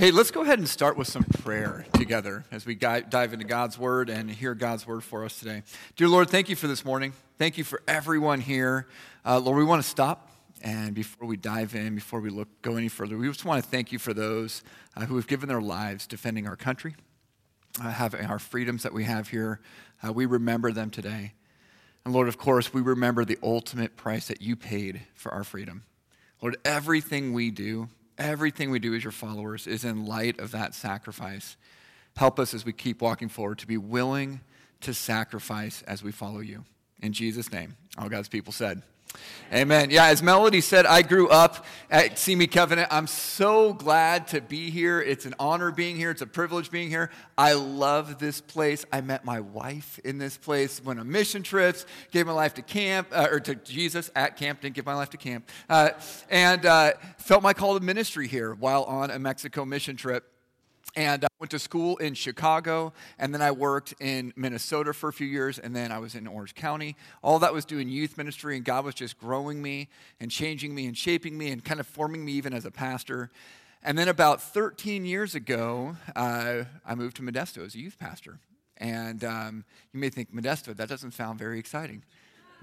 Hey, let's go ahead and start with some prayer together as we dive into God's word and hear God's word for us today. Dear Lord, thank you for this morning. Thank you for everyone here. Uh, Lord, we want to stop and before we dive in, before we look, go any further, we just want to thank you for those uh, who have given their lives defending our country, uh, having our freedoms that we have here. Uh, we remember them today. And Lord, of course, we remember the ultimate price that you paid for our freedom. Lord, everything we do, everything we do as your followers is in light of that sacrifice. Help us as we keep walking forward to be willing to sacrifice as we follow you. In Jesus' name, all God's people said. Amen. Yeah, as Melody said, I grew up at Simi Covenant. I'm so glad to be here. It's an honor being here. It's a privilege being here. I love this place. I met my wife in this place. Went on mission trips. Gave my life to camp uh, or to Jesus at camp. Didn't give my life to camp. Uh, and uh, felt my call to ministry here while on a Mexico mission trip. And I went to school in Chicago, and then I worked in Minnesota for a few years, and then I was in Orange County. All that was doing youth ministry, and God was just growing me and changing me and shaping me and kind of forming me even as a pastor. And then about 13 years ago, uh, I moved to Modesto as a youth pastor. And um, you may think, Modesto, that doesn't sound very exciting.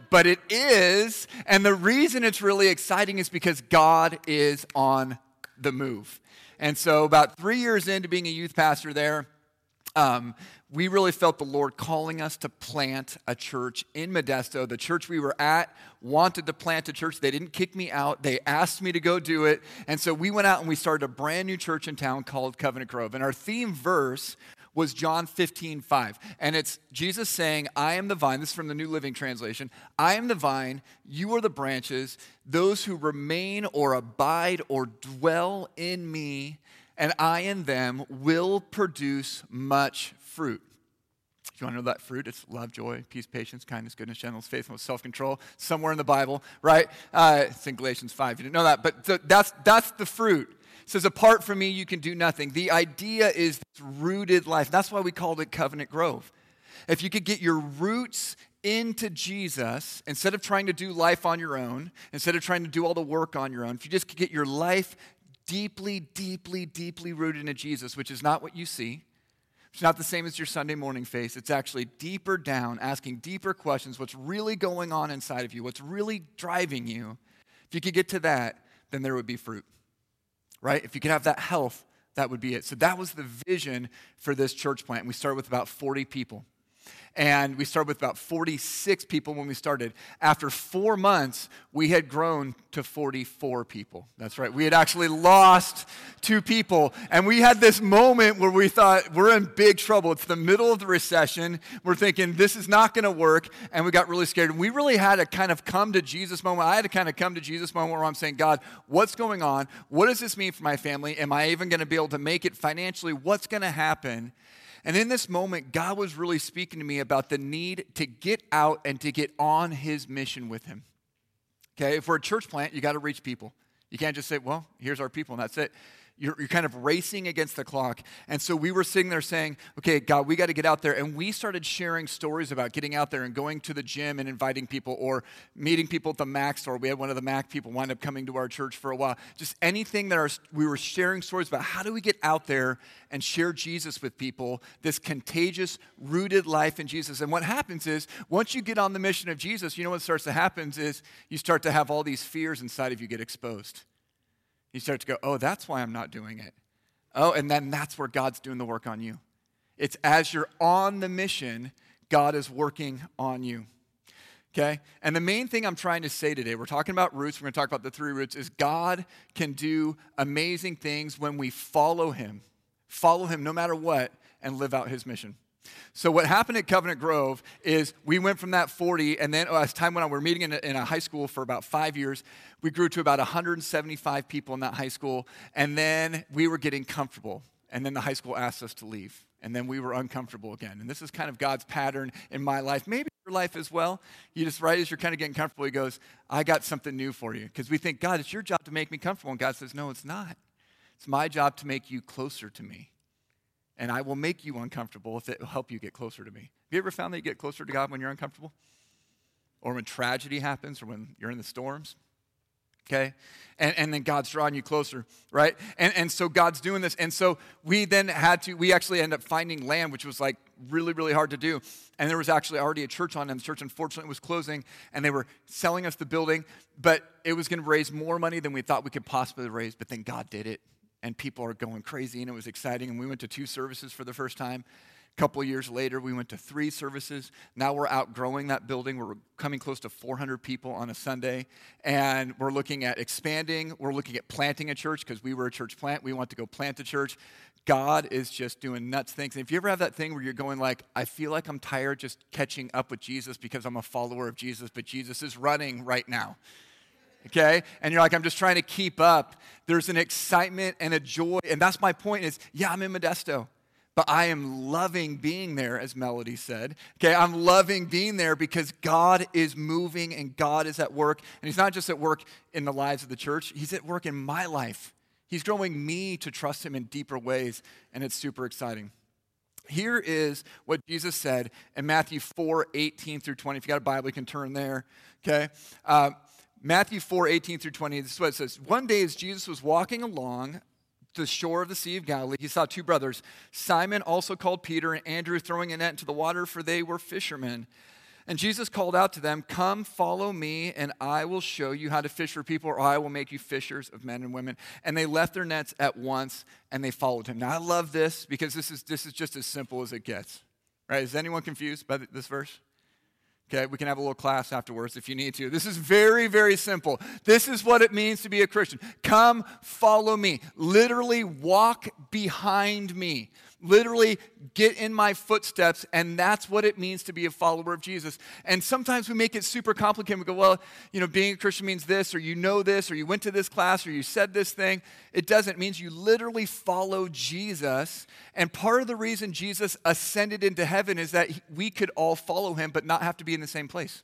But it is. And the reason it's really exciting is because God is on the move. And so, about three years into being a youth pastor there, um, we really felt the Lord calling us to plant a church in Modesto. The church we were at wanted to plant a church. They didn't kick me out, they asked me to go do it. And so we went out and we started a brand new church in town called Covenant Grove. And our theme verse was John 15, 5. And it's Jesus saying, I am the vine. This is from the New Living Translation. I am the vine, you are the branches. Those who remain or abide or dwell in me, and I in them, will produce much fruit. If you want to know that fruit, it's love, joy, peace, patience, kindness, goodness, gentleness, faithfulness, self control, somewhere in the Bible, right? Uh, it's in Galatians 5. You didn't know that, but th- that's, that's the fruit says, Apart from me, you can do nothing. The idea is this rooted life. That's why we called it Covenant Grove. If you could get your roots into Jesus, instead of trying to do life on your own, instead of trying to do all the work on your own, if you just could get your life deeply, deeply, deeply rooted into Jesus, which is not what you see, it's not the same as your Sunday morning face. It's actually deeper down, asking deeper questions what's really going on inside of you, what's really driving you. If you could get to that, then there would be fruit right? If you could have that health, that would be it. So that was the vision for this church plant. We started with about 40 people. And we started with about 46 people when we started. After four months, we had grown to 44 people. That's right. We had actually lost two people. And we had this moment where we thought, we're in big trouble. It's the middle of the recession. We're thinking, this is not going to work. And we got really scared. And we really had to kind of come to Jesus moment. I had to kind of come to Jesus moment where I'm saying, God, what's going on? What does this mean for my family? Am I even going to be able to make it financially? What's going to happen? And in this moment, God was really speaking to me about the need to get out and to get on his mission with him. Okay, if we're a church plant, you got to reach people. You can't just say, well, here's our people and that's it you're, you're kind of racing against the clock. And so we were sitting there saying, okay, God, we got to get out there. And we started sharing stories about getting out there and going to the gym and inviting people or meeting people at the Mac store. We had one of the Mac people wind up coming to our church for a while. Just anything that our, we were sharing stories about how do we get out there and share Jesus with people, this contagious, rooted life in Jesus. And what happens is, once you get on the mission of Jesus, you know what starts to happen is you start to have all these fears inside of you get exposed. You start to go, oh, that's why I'm not doing it. Oh, and then that's where God's doing the work on you. It's as you're on the mission, God is working on you. Okay? And the main thing I'm trying to say today, we're talking about roots, we're going to talk about the three roots, is God can do amazing things when we follow Him. Follow Him no matter what and live out His mission. So what happened at Covenant Grove is we went from that 40, and then oh, as time went on, we are meeting in a, in a, high school for about five years. We grew to about 175 people in that high school, and then we were getting comfortable. And then the high school asked us to leave, and then we were uncomfortable again. And this is kind of God's pattern in my life, maybe your life as well. You just right as you're kind of getting comfortable, He goes, "I got something new for you," because we think, God, it's your job to make me comfortable, and God says, No, it's not. It's my job to make you closer to me and I will make you uncomfortable if it will help you get closer to me. Have you ever found that you get closer to God when you're uncomfortable? Or when tragedy happens or when you're in the storms? okay? And, and then God's drawing you closer, right? And, and so God's doing this. And so we then had to, we actually ended up finding land, which was like really, really hard to do. And there was actually already a church on, and the church unfortunately was closing, and they were selling us the building, but it was going to raise more money than we thought we could possibly raise, but then God did it. And people are going crazy, and it was exciting. And we went to two services for the first time A couple years later, we went to three services. Now we're outgrowing that building. We're coming close to 400 people on a Sunday. And we're looking at expanding. We're looking at planting a church because we were a church plant. We want to go plant a church. God is just doing nuts things. And if you ever have that thing where you're going like, I feel like I'm tired just catching up with Jesus because I'm a follower of Jesus, but Jesus is running right now okay and you're like i'm just trying to keep up there's an excitement and a joy and that's my point is yeah i'm in modesto but I am loving being there, as Melody said. Okay, I'm loving being there because God is moving and God is at work. And He's not just at work in the lives of the church, He's at work in my life. He's growing me to trust Him in deeper ways, and it's super exciting. Here is what Jesus said in Matthew 4 18 through 20. If you got a Bible, you can turn there. Okay. Uh, Matthew 4 18 through 20, this is what it says. One day, as Jesus was walking along, the shore of the Sea of Galilee, he saw two brothers, Simon, also called Peter, and Andrew throwing a net into the water, for they were fishermen. And Jesus called out to them, Come, follow me, and I will show you how to fish for people, or I will make you fishers of men and women. And they left their nets at once and they followed him. Now, I love this because this is, this is just as simple as it gets. Right? Is anyone confused by this verse? Okay, we can have a little class afterwards if you need to. This is very, very simple. This is what it means to be a Christian. Come, follow me. Literally, walk behind me literally get in my footsteps, and that's what it means to be a follower of Jesus. And sometimes we make it super complicated. We go, well, you know, being a Christian means this, or you know this, or you went to this class, or you said this thing. It doesn't. It means you literally follow Jesus. And part of the reason Jesus ascended into heaven is that we could all follow him, but not have to be in the same place.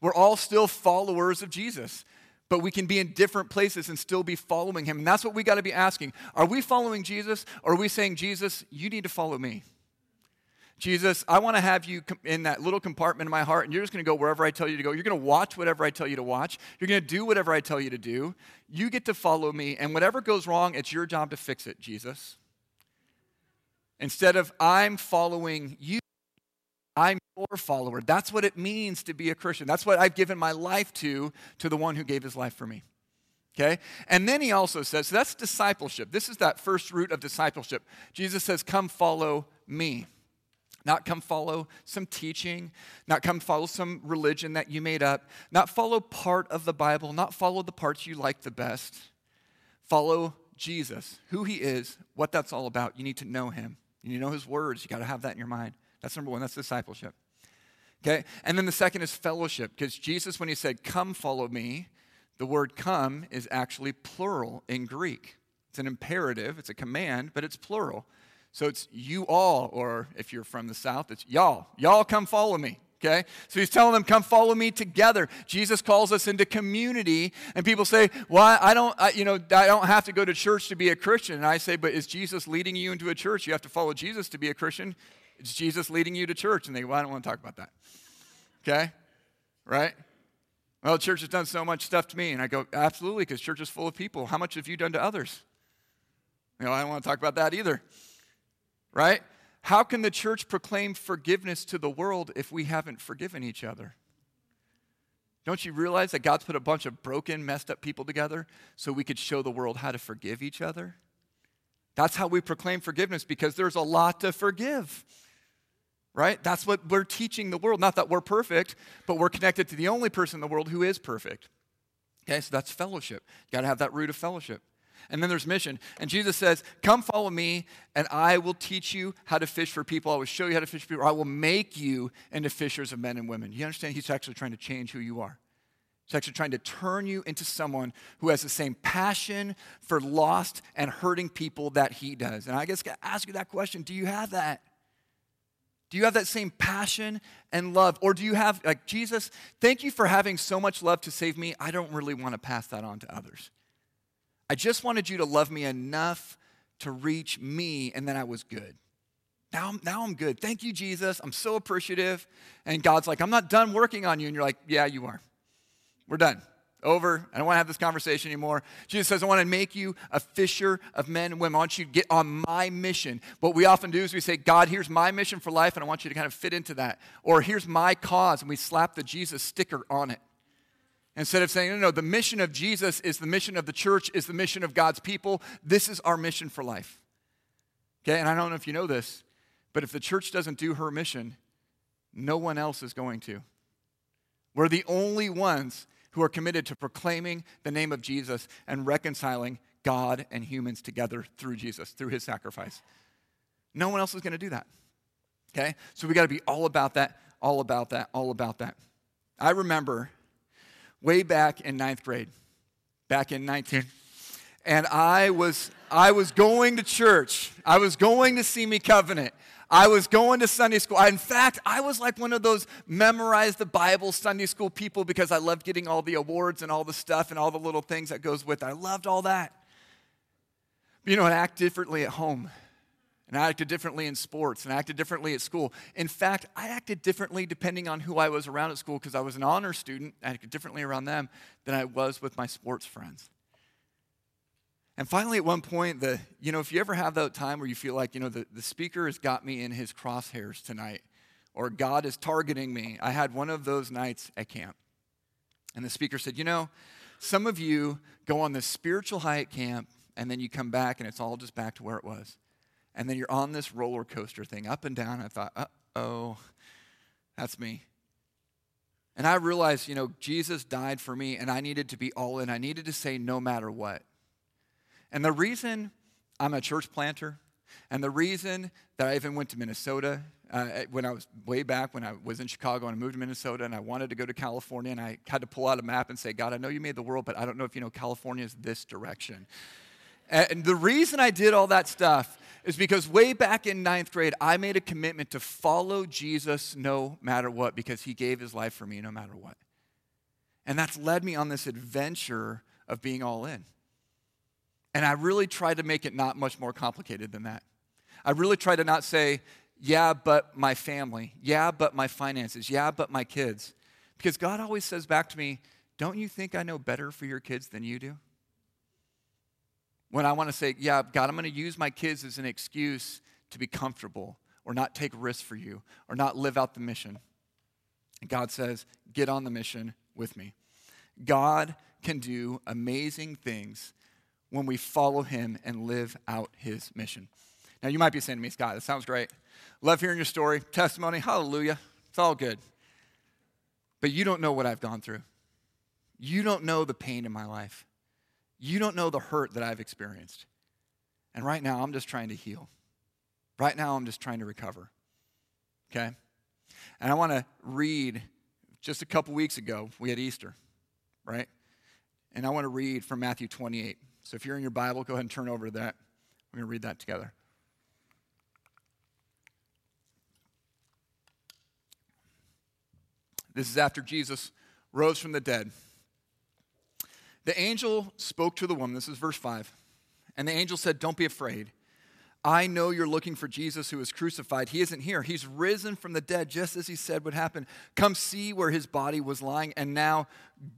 We're all still followers of Jesus but we can be in different places and still be following him. And that's what we got to be asking. Are we following Jesus or are we saying, Jesus, you need to follow me? Jesus, I want to have you in that little compartment in my heart, and you're just going to go wherever I tell you to go. You're going to watch whatever I tell you to watch. You're going to do whatever I tell you to do. You get to follow me, and whatever goes wrong, it's your job to fix it, Jesus. Instead of I'm following you, I'm your follower. That's what it means to be a Christian. That's what I've given my life to, to the one who gave his life for me. Okay? And then he also says, so that's discipleship. This is that first root of discipleship. Jesus says, Come follow me. Not come follow some teaching, not come follow some religion that you made up, not follow part of the Bible, not follow the parts you like the best. Follow Jesus, who he is, what that's all about. You need to know him. You need to know his words. You got to have that in your mind. That's number one, that's discipleship. Okay? And then the second is fellowship, because Jesus, when he said, Come follow me, the word come is actually plural in Greek. It's an imperative, it's a command, but it's plural. So it's you all, or if you're from the South, it's y'all. Y'all come follow me. Okay? So he's telling them, come follow me together. Jesus calls us into community, and people say, well, I don't, I, you know, I don't have to go to church to be a Christian. And I say, but is Jesus leading you into a church? You have to follow Jesus to be a Christian. It's Jesus leading you to church. And they go, well, I don't want to talk about that. Okay? Right? Well, the church has done so much stuff to me. And I go, absolutely, because church is full of people. How much have you done to others? You know, I don't want to talk about that either. Right? How can the church proclaim forgiveness to the world if we haven't forgiven each other? Don't you realize that God's put a bunch of broken, messed up people together so we could show the world how to forgive each other? That's how we proclaim forgiveness because there's a lot to forgive. Right? That's what we're teaching the world. Not that we're perfect, but we're connected to the only person in the world who is perfect. Okay, so that's fellowship. You got to have that root of fellowship. And then there's mission. And Jesus says, Come follow me, and I will teach you how to fish for people. I will show you how to fish for people. I will make you into fishers of men and women. You understand? He's actually trying to change who you are. He's actually trying to turn you into someone who has the same passion for lost and hurting people that he does. And I guess I ask you that question do you have that? Do you have that same passion and love? Or do you have, like, Jesus, thank you for having so much love to save me. I don't really want to pass that on to others. I just wanted you to love me enough to reach me, and then I was good. Now, now I'm good. Thank you, Jesus. I'm so appreciative. And God's like, I'm not done working on you. And you're like, Yeah, you are. We're done. Over. I don't want to have this conversation anymore. Jesus says, I want to make you a fisher of men and women. I want you to get on my mission. What we often do is we say, God, here's my mission for life, and I want you to kind of fit into that. Or here's my cause, and we slap the Jesus sticker on it. Instead of saying, no, no, the mission of Jesus is the mission of the church, is the mission of God's people. This is our mission for life. Okay, and I don't know if you know this, but if the church doesn't do her mission, no one else is going to. We're the only ones who are committed to proclaiming the name of Jesus and reconciling God and humans together through Jesus, through his sacrifice. No one else is going to do that. Okay? So we got to be all about that, all about that, all about that. I remember way back in ninth grade, back in 19. And I was, I was going to church. I was going to Simi Covenant. I was going to Sunday school. In fact, I was like one of those memorize the Bible Sunday school people because I loved getting all the awards and all the stuff and all the little things that goes with it. I loved all that. But you know, I act differently at home. And I acted differently in sports and I acted differently at school. In fact, I acted differently depending on who I was around at school because I was an honor student. I acted differently around them than I was with my sports friends. And finally, at one point, the, you know, if you ever have that time where you feel like, you know, the, the speaker has got me in his crosshairs tonight, or God is targeting me, I had one of those nights at camp. And the speaker said, you know, some of you go on this spiritual high at camp, and then you come back, and it's all just back to where it was and then you're on this roller coaster thing up and down. I thought, uh oh, that's me. And I realized, you know, Jesus died for me, and I needed to be all in. I needed to say no matter what. And the reason I'm a church planter, and the reason that I even went to Minnesota uh, when I was way back when I was in Chicago and I moved to Minnesota and I wanted to go to California and I had to pull out a map and say, God, I know you made the world, but I don't know if you know California is this direction. And the reason I did all that stuff is because way back in ninth grade, I made a commitment to follow Jesus no matter what because he gave his life for me no matter what. And that's led me on this adventure of being all in. And I really tried to make it not much more complicated than that. I really tried to not say, yeah, but my family. Yeah, but my finances. Yeah, but my kids. Because God always says back to me, don't you think I know better for your kids than you do? When I want to say, yeah, God, I'm going to use my kids as an excuse to be comfortable or not take risks for you or not live out the mission. And God says, get on the mission with me. God can do amazing things when we follow him and live out his mission. Now, you might be saying to me, Scott, that sounds great. Love hearing your story, testimony, hallelujah. It's all good. But you don't know what I've gone through. You don't know the pain in my life. You don't know the hurt that I've experienced. And right now, I'm just trying to heal. Right now, I'm just trying to recover. Okay? And I want to read just a couple weeks ago, we had Easter, right? And I want to read from Matthew 28. So if you're in your Bible, go ahead and turn over to that. We're going to read that together. This is after Jesus rose from the dead. The angel spoke to the woman. This is verse 5. And the angel said, Don't be afraid. I know you're looking for Jesus who was crucified. He isn't here. He's risen from the dead, just as he said would happen. Come see where his body was lying, and now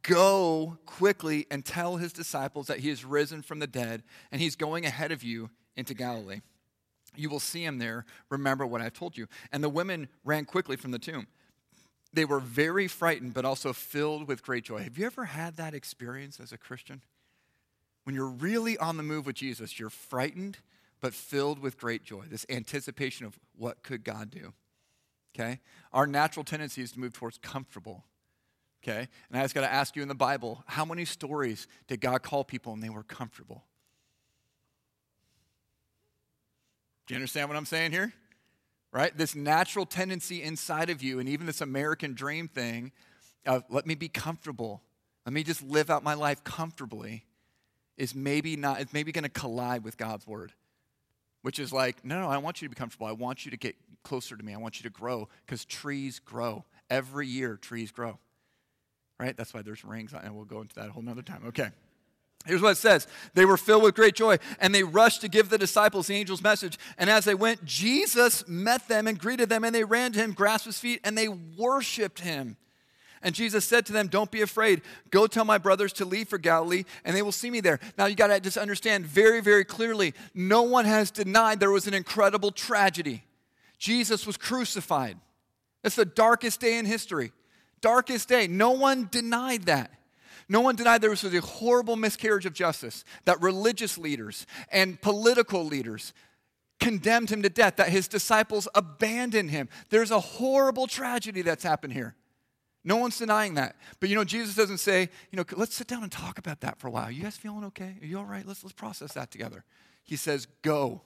go quickly and tell his disciples that he is risen from the dead, and he's going ahead of you into Galilee. You will see him there. Remember what I've told you. And the women ran quickly from the tomb they were very frightened, but also filled with great joy. Have you ever had that experience as a Christian? When you're really on the move with Jesus, you're frightened, but filled with great joy, this anticipation of what could God do. Okay? Our natural tendency is to move towards comfortable. Okay? And I just got to ask you in the Bible, how many stories did God call people and they were comfortable? Do you understand what I'm saying here? right? This natural tendency inside of you, and even this American dream thing of let me be comfortable, let me just live out my life comfortably, is maybe not, it's maybe going to collide with God's word, which is like, no, no, I want you to be comfortable. I want you to get closer to me. I want you to grow because trees grow. Every year, trees grow, right? That's why there's rings and we'll go into that a whole nother time. Okay. Here's what it says They were filled with great joy, and they rushed to give the disciples the angel's message. And as they went, Jesus met them and greeted them, and they ran to him, grasped his feet, and they worshiped him. And Jesus said to them, Don't be afraid. Go tell my brothers to leave for Galilee, and they will see me there. Now, you got to just understand very, very clearly no one has denied there was an incredible tragedy. Jesus was crucified. That's the darkest day in history. Darkest day. No one denied that. No one denied there was a horrible miscarriage of justice, that religious leaders and political leaders condemned him to death, that his disciples abandoned him. There's a horrible tragedy that's happened here. No one's denying that. But you know, Jesus doesn't say, you know, let's sit down and talk about that for a while. You guys feeling okay? Are you all right? Let's, let's process that together. He says, go.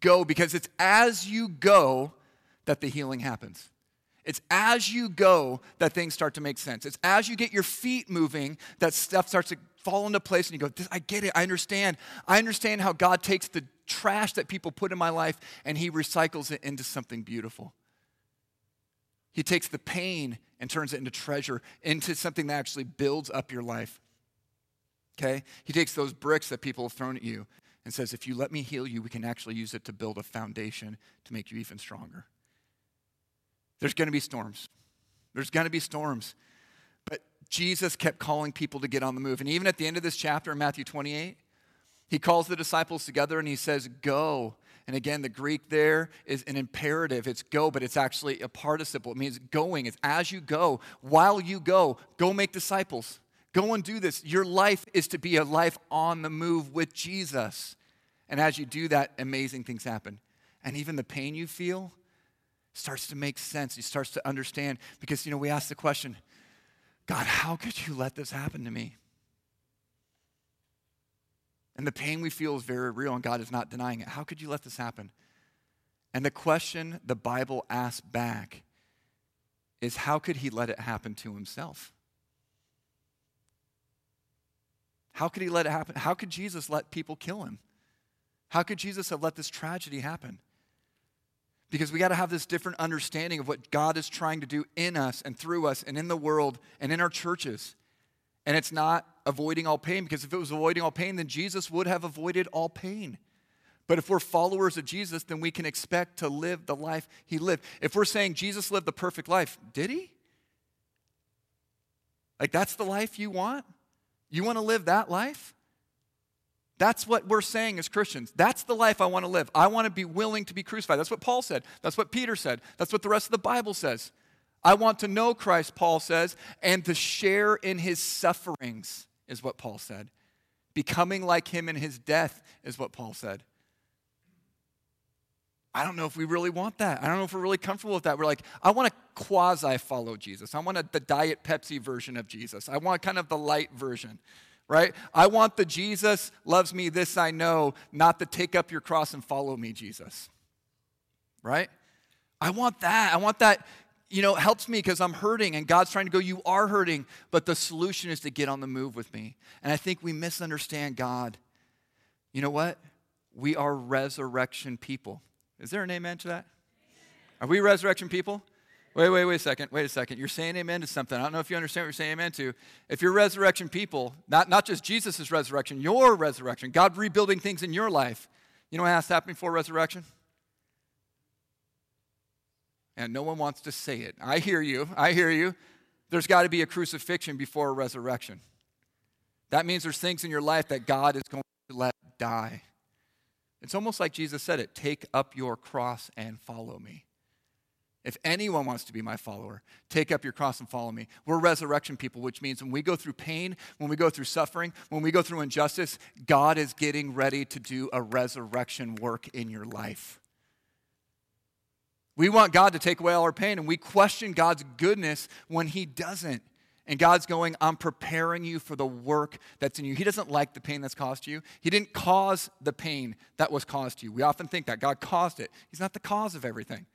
Go, because it's as you go that the healing happens. It's as you go that things start to make sense. It's as you get your feet moving that stuff starts to fall into place and you go, I get it. I understand. I understand how God takes the trash that people put in my life and he recycles it into something beautiful. He takes the pain and turns it into treasure, into something that actually builds up your life. Okay? He takes those bricks that people have thrown at you and says, if you let me heal you, we can actually use it to build a foundation to make you even stronger. There's going to be storms. There's going to be storms. But Jesus kept calling people to get on the move. And even at the end of this chapter in Matthew 28, he calls the disciples together and he says, Go. And again, the Greek there is an imperative. It's go, but it's actually a participle. It means going. It's as you go. While you go, go make disciples. Go and do this. Your life is to be a life on the move with Jesus. And as you do that, amazing things happen. And even the pain you feel starts to make sense. He starts to understand because, you know, we ask the question God, how could you let this happen to me? And the pain we feel is very real, and God is not denying it. How could you let this happen? And the question the Bible asks back is how could he let it happen to himself? How could he let it happen? How could Jesus let people kill him? How could Jesus have let this tragedy happen? Because we got to have this different understanding of what God is trying to do in us and through us and in the world and in our churches. And it's not avoiding all pain, because if it was avoiding all pain, then Jesus would have avoided all pain. But if we're followers of Jesus, then we can expect to live the life he lived. If we're saying Jesus lived the perfect life, did he? Like, that's the life you want? You want to live that life? That's what we're saying as Christians. That's the life I want to live. I want to be willing to be crucified. That's what Paul said. That's what Peter said. That's what the rest of the Bible says. I want to know Christ, Paul says, and to share in his sufferings, is what Paul said. Becoming like him in his death, is what Paul said. I don't know if we really want that. I don't know if we're really comfortable with that. We're like, I want to quasi follow Jesus. I want a, the Diet Pepsi version of Jesus. I want kind of the light version, right? I want the Jesus loves me, this I know, not the take up your cross and follow me Jesus, right? I want that. I want that you know, it helps me because I'm hurting and God's trying to go, You are hurting, but the solution is to get on the move with me. And I think we misunderstand God. You know what? We are resurrection people. Is there an amen to that? Are we resurrection people? Wait, wait, wait a second. Wait a second. You're saying amen to something. I don't know if you understand what you're saying amen to. If you're resurrection people, not, not just Jesus' resurrection, your resurrection, God rebuilding things in your life, you know what has to happen before resurrection? And no one wants to say it. I hear you. I hear you. There's got to be a crucifixion before a resurrection. That means there's things in your life that God is going to let die. It's almost like Jesus said it take up your cross and follow me. If anyone wants to be my follower, take up your cross and follow me. We're resurrection people, which means when we go through pain, when we go through suffering, when we go through injustice, God is getting ready to do a resurrection work in your life. We want God to take away all our pain, and we question God's goodness when He doesn't. And God's going, I'm preparing you for the work that's in you. He doesn't like the pain that's caused you. He didn't cause the pain that was caused to you. We often think that God caused it. He's not the cause of everything.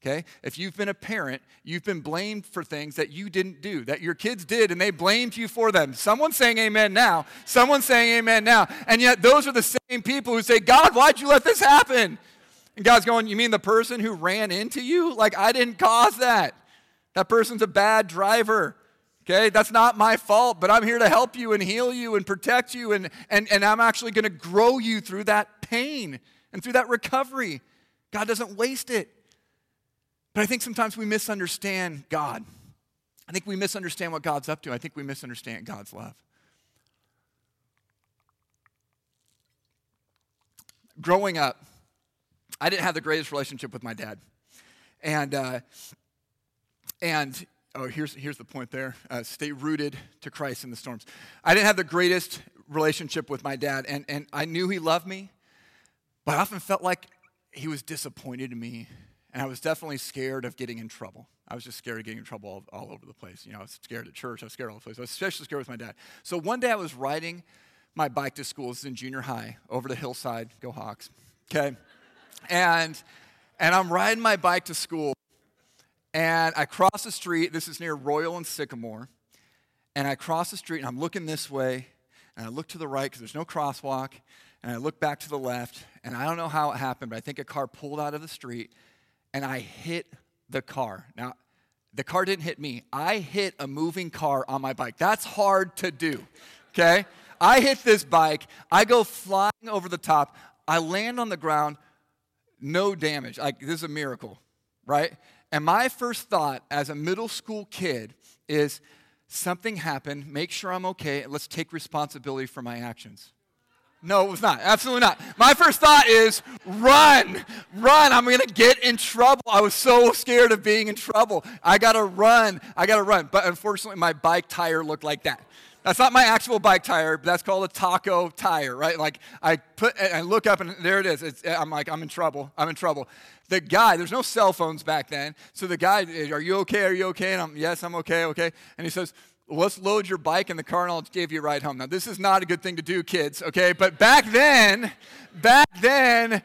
Okay? If you've been a parent, you've been blamed for things that you didn't do, that your kids did, and they blamed you for them. Someone's saying amen now. Someone's saying amen now. And yet, those are the same people who say, God, why'd you let this happen? And God's going, You mean the person who ran into you? Like, I didn't cause that. That person's a bad driver. Okay, that's not my fault, but I'm here to help you and heal you and protect you, and, and, and I'm actually going to grow you through that pain and through that recovery. God doesn't waste it. But I think sometimes we misunderstand God. I think we misunderstand what God's up to. I think we misunderstand God's love. Growing up, I didn't have the greatest relationship with my dad. And, uh, and oh, here's, here's the point there uh, stay rooted to Christ in the storms. I didn't have the greatest relationship with my dad, and, and I knew he loved me, but I often felt like he was disappointed in me, and I was definitely scared of getting in trouble. I was just scared of getting in trouble all, all over the place. You know, I was scared at church, I was scared all over the place. I was especially scared with my dad. So one day I was riding my bike to school, this is in junior high, over the hillside, go Hawks, okay? And, and I'm riding my bike to school, and I cross the street. This is near Royal and Sycamore. And I cross the street, and I'm looking this way, and I look to the right because there's no crosswalk, and I look back to the left, and I don't know how it happened, but I think a car pulled out of the street, and I hit the car. Now, the car didn't hit me. I hit a moving car on my bike. That's hard to do, okay? I hit this bike. I go flying over the top. I land on the ground, no damage. Like, this is a miracle, right? And my first thought as a middle school kid is something happened, make sure I'm okay, and let's take responsibility for my actions. No, it was not. Absolutely not. My first thought is run, run. I'm going to get in trouble. I was so scared of being in trouble. I got to run. I got to run. But unfortunately, my bike tire looked like that. That's not my actual bike tire, but that's called a taco tire, right? Like I put, I look up and there it is. It's, I'm like, I'm in trouble. I'm in trouble. The guy, there's no cell phones back then. So the guy, are you okay? Are you okay? And I'm, yes, I'm okay, okay. And he says, let's load your bike in the car and I'll give you a ride home. Now, this is not a good thing to do, kids, okay? But back then, back then,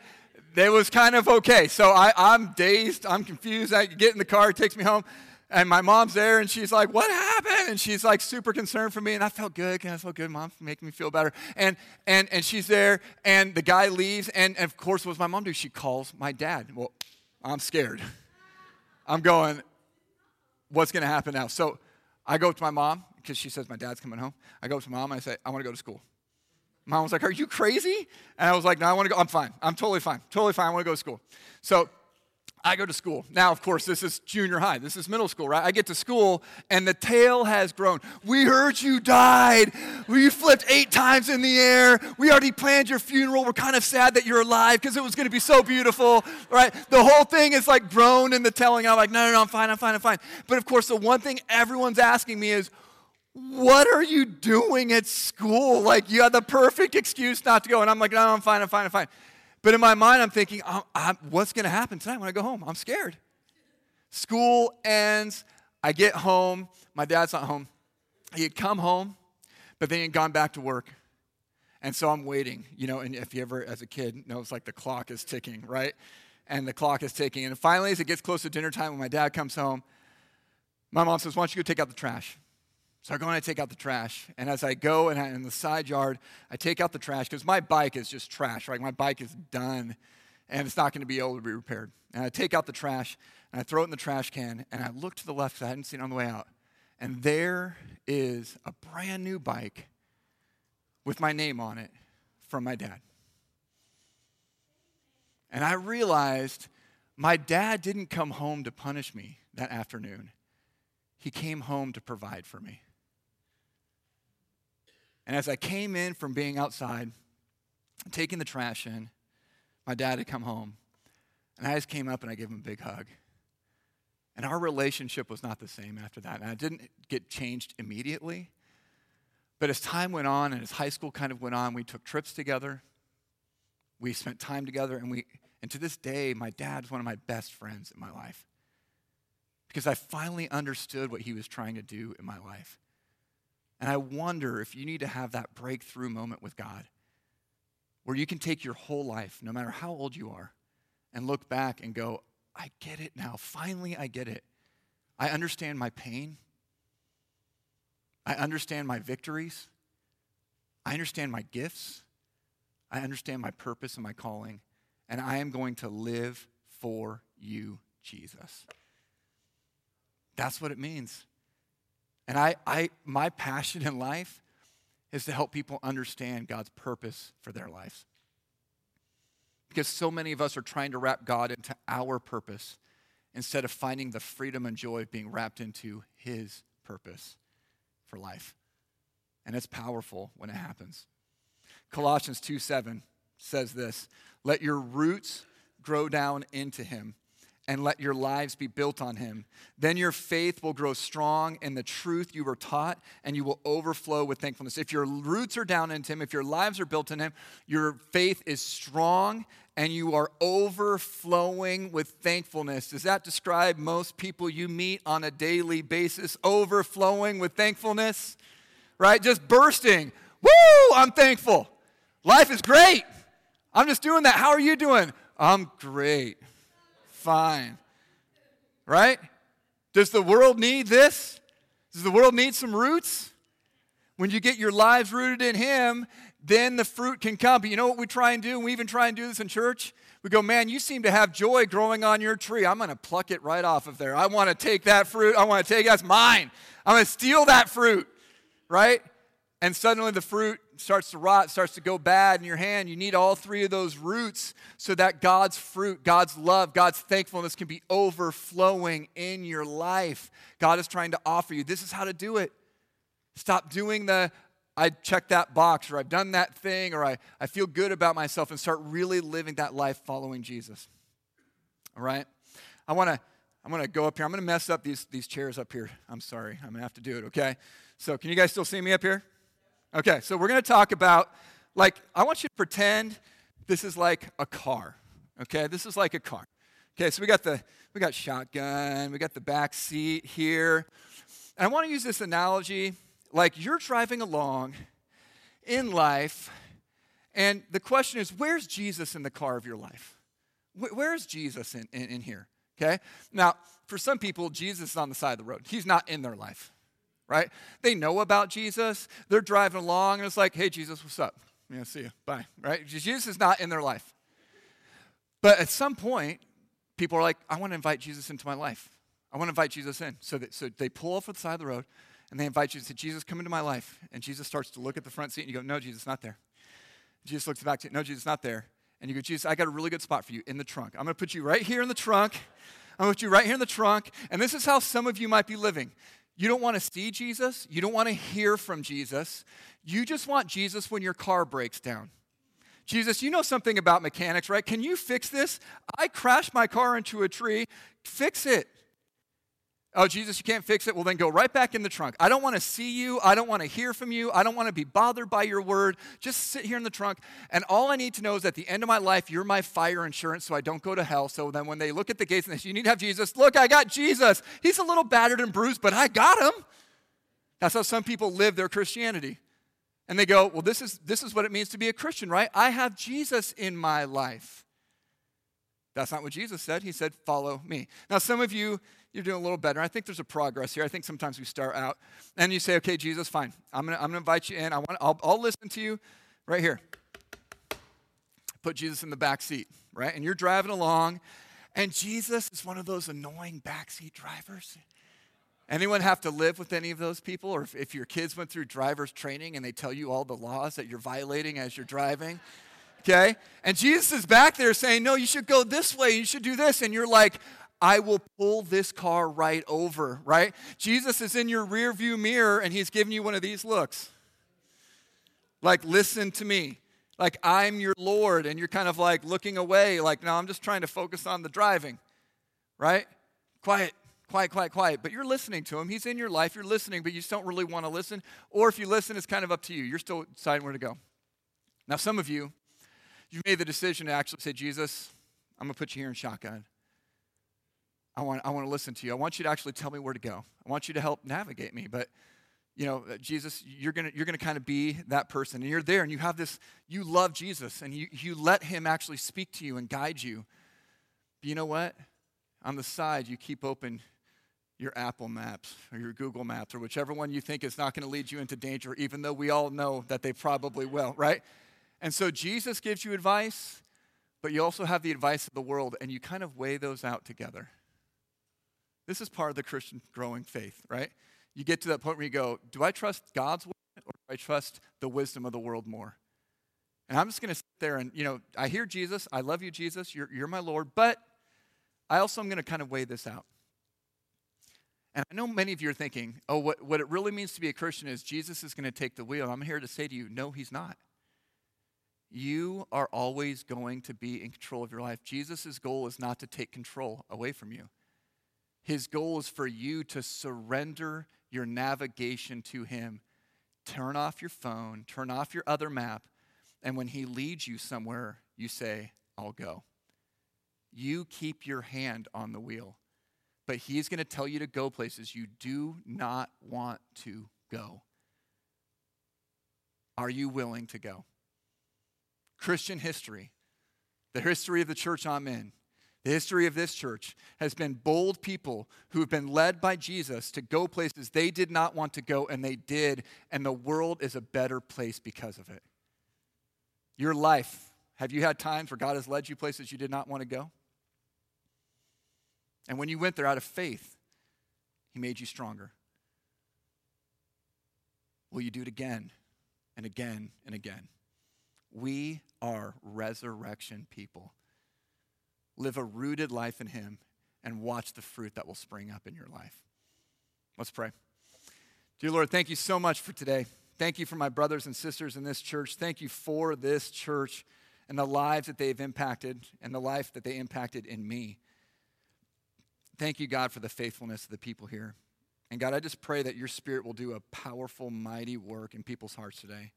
it was kind of okay. So I, I'm dazed, I'm confused. I get in the car, it takes me home. And my mom's there, and she's like, "What happened?" And she's like super concerned for me, and I felt good. I felt good. Mom making me feel better. And and and she's there, and the guy leaves, and, and of course, what does my mom do? She calls my dad. Well, I'm scared. I'm going. What's going to happen now? So I go to my mom because she says my dad's coming home. I go to mom and I say, "I want to go to school." Mom was like, "Are you crazy?" And I was like, "No, I want to go. I'm fine. I'm totally fine. Totally fine. I want to go to school." So I go to school. Now, of course, this is junior high. This is middle school, right? I get to school and the tale has grown. We heard you died. You flipped eight times in the air. We already planned your funeral. We're kind of sad that you're alive because it was going to be so beautiful, right? The whole thing is like grown in the telling. I'm like, no, no, no, I'm fine, I'm fine, I'm fine. But of course, the one thing everyone's asking me is, what are you doing at school? Like, you had the perfect excuse not to go. And I'm like, no, I'm fine, I'm fine, I'm fine. But in my mind, I'm thinking, oh, I'm, I'm, what's going to happen tonight when I go home? I'm scared. School ends. I get home. My dad's not home. He had come home, but then he had gone back to work. And so I'm waiting, you know, and if you ever, as a kid, know it's like the clock is ticking, right? And the clock is ticking. And finally, as it gets close to dinner time, when my dad comes home, my mom says, Why don't you go take out the trash? So I go and I take out the trash. And as I go and I, in the side yard, I take out the trash because my bike is just trash, right? My bike is done and it's not going to be able to be repaired. And I take out the trash and I throw it in the trash can and I look to the left because I hadn't seen it on the way out. And there is a brand new bike with my name on it from my dad. And I realized my dad didn't come home to punish me that afternoon, he came home to provide for me. And as I came in from being outside, taking the trash in, my dad had come home. And I just came up and I gave him a big hug. And our relationship was not the same after that. And I didn't get changed immediately. But as time went on and as high school kind of went on, we took trips together. We spent time together. And, we, and to this day, my dad is one of my best friends in my life. Because I finally understood what he was trying to do in my life. And I wonder if you need to have that breakthrough moment with God where you can take your whole life, no matter how old you are, and look back and go, I get it now. Finally, I get it. I understand my pain. I understand my victories. I understand my gifts. I understand my purpose and my calling. And I am going to live for you, Jesus. That's what it means. And I, I, my passion in life is to help people understand God's purpose for their lives. Because so many of us are trying to wrap God into our purpose instead of finding the freedom and joy of being wrapped into His purpose for life. And it's powerful when it happens. Colossians 2 7 says this Let your roots grow down into him and let your lives be built on him. Then your faith will grow strong in the truth you were taught, and you will overflow with thankfulness. If your roots are down into him, if your lives are built in him, your faith is strong and you are overflowing with thankfulness. Does that describe most people you meet on a daily basis? Overflowing with thankfulness, right? Just bursting. Woo, I'm thankful. Life is great. I'm just doing that. How are you doing? I'm great fine. Right? Does the world need this? Does the world need some roots? When you get your lives rooted in Him, then the fruit can come. But you know what we try and do? We even try and do this in church. We go, man, you seem to have joy growing on your tree. I'm going to pluck it right off of there. I want to take that fruit. I want to take that's mine. I'm going to steal that fruit, right? And suddenly the fruit starts to rot, starts to go bad in your hand. You need all three of those roots so that God's fruit, God's love, God's thankfulness can be overflowing in your life. God is trying to offer you. This is how to do it. Stop doing the, I checked that box, or I've done that thing, or I, I feel good about myself, and start really living that life following Jesus. All right? I want to. I'm to go up here. I'm to mess up these, these chairs up here. I'm sorry. I'm to have to do it, okay? So, can you guys still see me up here? Okay, so we're going to talk about, like, I want you to pretend this is like a car. Okay, this is like a car. Okay, so we got the we got shotgun, we got the back seat here. And I want to use this analogy like you're driving along in life, and the question is, where's Jesus in the car of your life? Where's Jesus in, in, in here? Okay? Now, for some people, Jesus is on the side of the road. He's not in their life right? They know about Jesus. They're driving along, and it's like, hey, Jesus, what's up? Yeah, see you. Bye, right? Jesus is not in their life. But at some point, people are like, I want to invite Jesus into my life. I want to invite Jesus in. So, that, so they pull off the side of the road, and they invite Jesus. Jesus, come into my life. And Jesus starts to look at the front seat, and you go, no, Jesus, not there. Jesus looks back to you, no, Jesus, is not there. And you go, Jesus, I got a really good spot for you in the trunk. I'm going to put you right here in the trunk. I'm going to put you right here in the trunk. And this is how some of you might be living. You don't want to see Jesus. You don't want to hear from Jesus. You just want Jesus when your car breaks down. Jesus, you know something about mechanics, right? Can you fix this? I crashed my car into a tree. Fix it. Oh, Jesus, you can't fix it? Well, then go right back in the trunk. I don't want to see you. I don't want to hear from you. I don't want to be bothered by your word. Just sit here in the trunk. And all I need to know is at the end of my life, you're my fire insurance so I don't go to hell. So then when they look at the gates and they say, You need to have Jesus, look, I got Jesus. He's a little battered and bruised, but I got him. That's how some people live their Christianity. And they go, Well, this is, this is what it means to be a Christian, right? I have Jesus in my life. That's not what Jesus said. He said, Follow me. Now, some of you, you're doing a little better. I think there's a progress here. I think sometimes we start out and you say, Okay, Jesus, fine. I'm going to I'm gonna invite you in. I want, I'll, I'll listen to you right here. Put Jesus in the back seat, right? And you're driving along, and Jesus is one of those annoying backseat drivers. Anyone have to live with any of those people? Or if, if your kids went through driver's training and they tell you all the laws that you're violating as you're driving? okay? And Jesus is back there saying, No, you should go this way, you should do this. And you're like, I will pull this car right over, right? Jesus is in your rear view mirror and he's giving you one of these looks. Like, listen to me. Like, I'm your Lord. And you're kind of like looking away, like, no, I'm just trying to focus on the driving, right? Quiet, quiet, quiet, quiet. But you're listening to him. He's in your life. You're listening, but you just don't really want to listen. Or if you listen, it's kind of up to you. You're still deciding where to go. Now, some of you, you've made the decision to actually say, Jesus, I'm going to put you here in shotgun. I want, I want to listen to you. I want you to actually tell me where to go. I want you to help navigate me. But, you know, uh, Jesus, you're going you're gonna kind of be that person. And you're there and you have this, you love Jesus and you, you let him actually speak to you and guide you. But you know what? On the side, you keep open your Apple Maps or your Google Maps or whichever one you think is not going to lead you into danger, even though we all know that they probably will, right? And so Jesus gives you advice, but you also have the advice of the world, and you kind of weigh those out together. This is part of the Christian growing faith, right? You get to that point where you go, Do I trust God's word or do I trust the wisdom of the world more? And I'm just going to sit there and, you know, I hear Jesus. I love you, Jesus. You're, you're my Lord. But I also am going to kind of weigh this out. And I know many of you are thinking, oh, what, what it really means to be a Christian is Jesus is going to take the wheel. I'm here to say to you, no, he's not. You are always going to be in control of your life. Jesus' goal is not to take control away from you. His goal is for you to surrender your navigation to Him. Turn off your phone, turn off your other map, and when He leads you somewhere, you say, I'll go. You keep your hand on the wheel, but He's going to tell you to go places you do not want to go. Are you willing to go? Christian history, the history of the church I'm in, the history of this church has been bold people who have been led by Jesus to go places they did not want to go, and they did, and the world is a better place because of it. Your life, have you had times where God has led you places you did not want to go? And when you went there out of faith, He made you stronger. Will you do it again and again and again? We are resurrection people. Live a rooted life in Him and watch the fruit that will spring up in your life. Let's pray. Dear Lord, thank you so much for today. Thank you for my brothers and sisters in this church. Thank you for this church and the lives that they've impacted and the life that they impacted in me. Thank you, God, for the faithfulness of the people here. And God, I just pray that your spirit will do a powerful, mighty work in people's hearts today.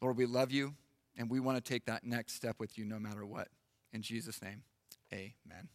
Lord, we love you. And we want to take that next step with you no matter what. In Jesus' name, amen.